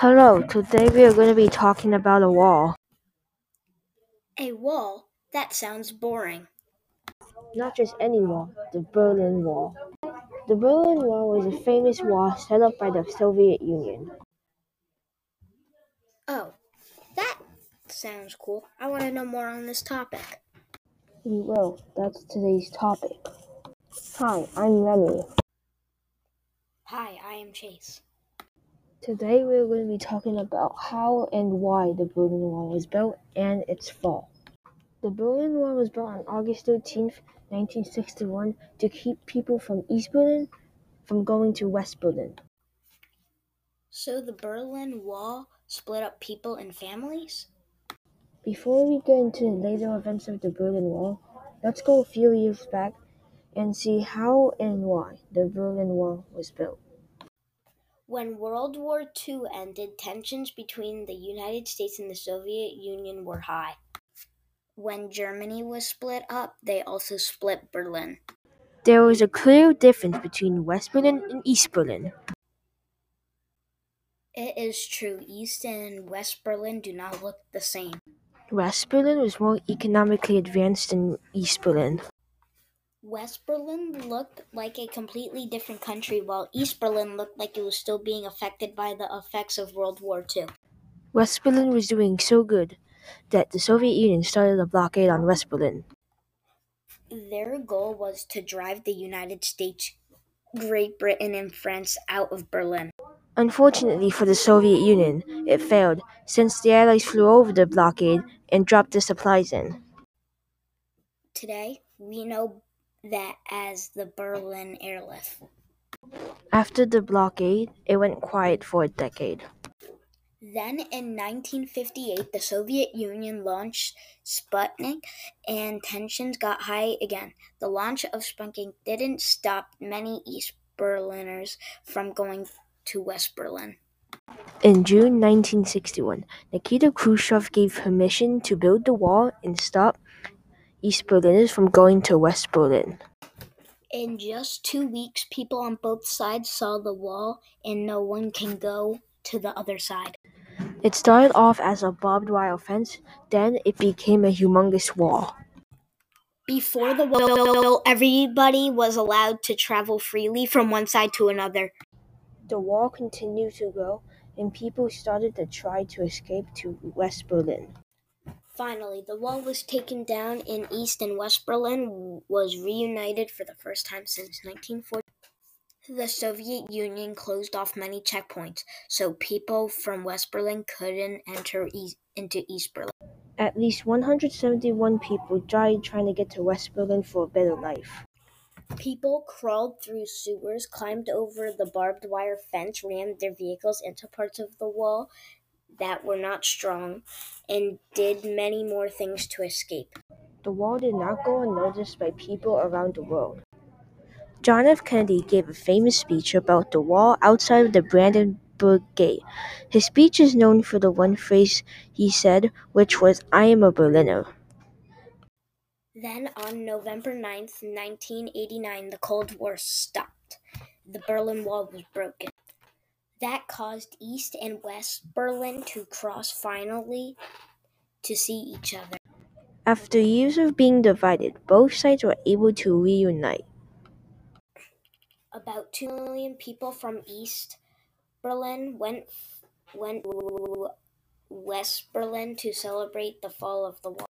Hello, today we are going to be talking about a wall. A wall? That sounds boring. Not just any wall, the Berlin Wall. The Berlin Wall was a famous wall set up by the Soviet Union. Oh, that sounds cool. I want to know more on this topic. We will. That's today's topic. Hi, I'm Remy. Hi, I am Chase. Today we're going to be talking about how and why the Berlin Wall was built and its fall. The Berlin Wall was built on August 13, 1961 to keep people from East Berlin from going to West Berlin. So the Berlin Wall split up people and families? Before we get into the later events of the Berlin Wall, let's go a few years back and see how and why the Berlin Wall was built. When World War II ended, tensions between the United States and the Soviet Union were high. When Germany was split up, they also split Berlin. There was a clear difference between West Berlin and East Berlin. It is true, East and West Berlin do not look the same. West Berlin was more economically advanced than East Berlin. West Berlin looked like a completely different country, while East Berlin looked like it was still being affected by the effects of World War II. West Berlin was doing so good that the Soviet Union started a blockade on West Berlin. Their goal was to drive the United States, Great Britain, and France out of Berlin. Unfortunately for the Soviet Union, it failed since the Allies flew over the blockade and dropped the supplies in. Today, we know that as the Berlin Airlift. After the blockade, it went quiet for a decade. Then in 1958, the Soviet Union launched Sputnik and tensions got high again. The launch of Sputnik didn't stop many East Berliners from going to West Berlin. In June 1961, Nikita Khrushchev gave permission to build the wall and stop East Berliners from going to West Berlin. In just two weeks, people on both sides saw the wall, and no one can go to the other side. It started off as a barbed wire fence, then it became a humongous wall. Before the wall, everybody was allowed to travel freely from one side to another. The wall continued to grow, and people started to try to escape to West Berlin. Finally, the wall was taken down and East and West Berlin was reunited for the first time since 1940. The Soviet Union closed off many checkpoints, so people from West Berlin couldn't enter east, into East Berlin. At least 171 people died trying to get to West Berlin for a better life. People crawled through sewers, climbed over the barbed wire fence, rammed their vehicles into parts of the wall that were not strong, and did many more things to escape. The wall did not go unnoticed by people around the world. John F. Kennedy gave a famous speech about the wall outside of the Brandenburg Gate. His speech is known for the one phrase he said, which was, I am a Berliner. Then, on November 9th, 1989, the Cold War stopped. The Berlin Wall was broken. That caused East and West Berlin to cross finally to see each other. After years of being divided, both sides were able to reunite. About 2 million people from East Berlin went went to West Berlin to celebrate the fall of the wall.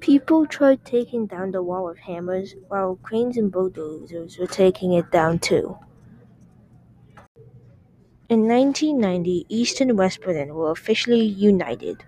People tried taking down the wall with hammers, while cranes and bulldozers were taking it down too. In 1990, East and West Berlin were officially united.